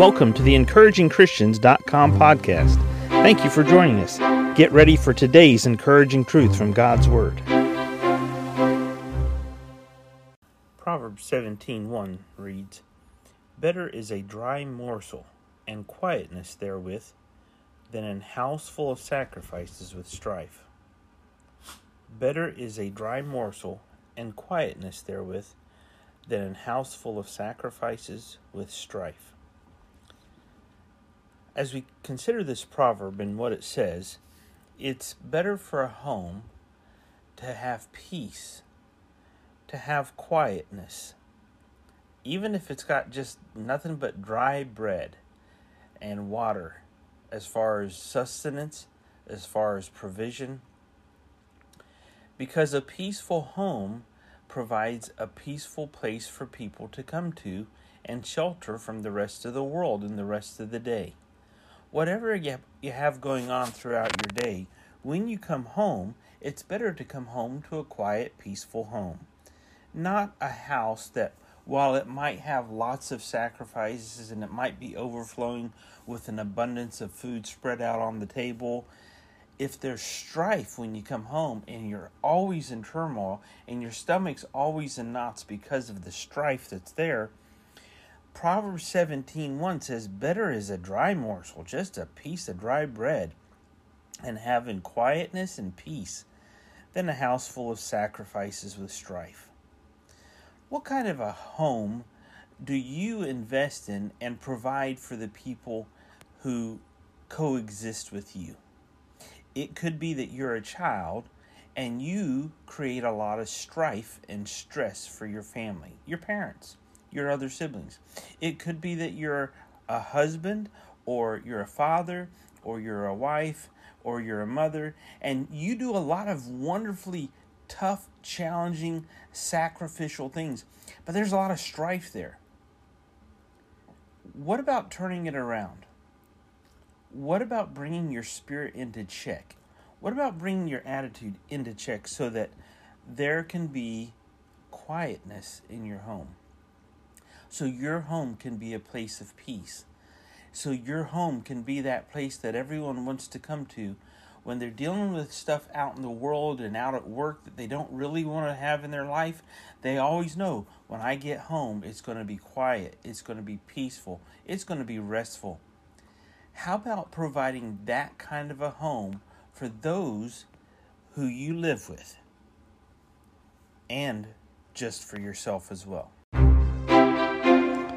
Welcome to the encouragingchristians.com podcast. Thank you for joining us. Get ready for today's encouraging truth from God's Word. Proverbs 17:1 reads, Better is a dry morsel and quietness therewith than an house full of sacrifices with strife. Better is a dry morsel and quietness therewith than an house full of sacrifices with strife. As we consider this proverb and what it says, it's better for a home to have peace, to have quietness, even if it's got just nothing but dry bread and water as far as sustenance, as far as provision. Because a peaceful home provides a peaceful place for people to come to and shelter from the rest of the world and the rest of the day. Whatever you have going on throughout your day, when you come home, it's better to come home to a quiet, peaceful home. Not a house that, while it might have lots of sacrifices and it might be overflowing with an abundance of food spread out on the table if there's strife when you come home and you're always in turmoil and your stomach's always in knots because of the strife that's there, Proverbs 17:1 says, "Better is a dry morsel, just a piece of dry bread, and having quietness and peace, than a house full of sacrifices with strife." What kind of a home do you invest in and provide for the people who coexist with you? it could be that you're a child and you create a lot of strife and stress for your family, your parents, your other siblings. It could be that you're a husband or you're a father or you're a wife or you're a mother and you do a lot of wonderfully tough, challenging, sacrificial things. But there's a lot of strife there. What about turning it around? what about bringing your spirit into check? What about bringing your attitude into check so that there can be quietness in your home? So your home can be a place of peace. So your home can be that place that everyone wants to come to when they're dealing with stuff out in the world and out at work that they don't really want to have in their life, they always know when I get home, it's going to be quiet, it's going to be peaceful, it's going to be restful. How about providing that kind of a home for those who you live with and just for yourself as well?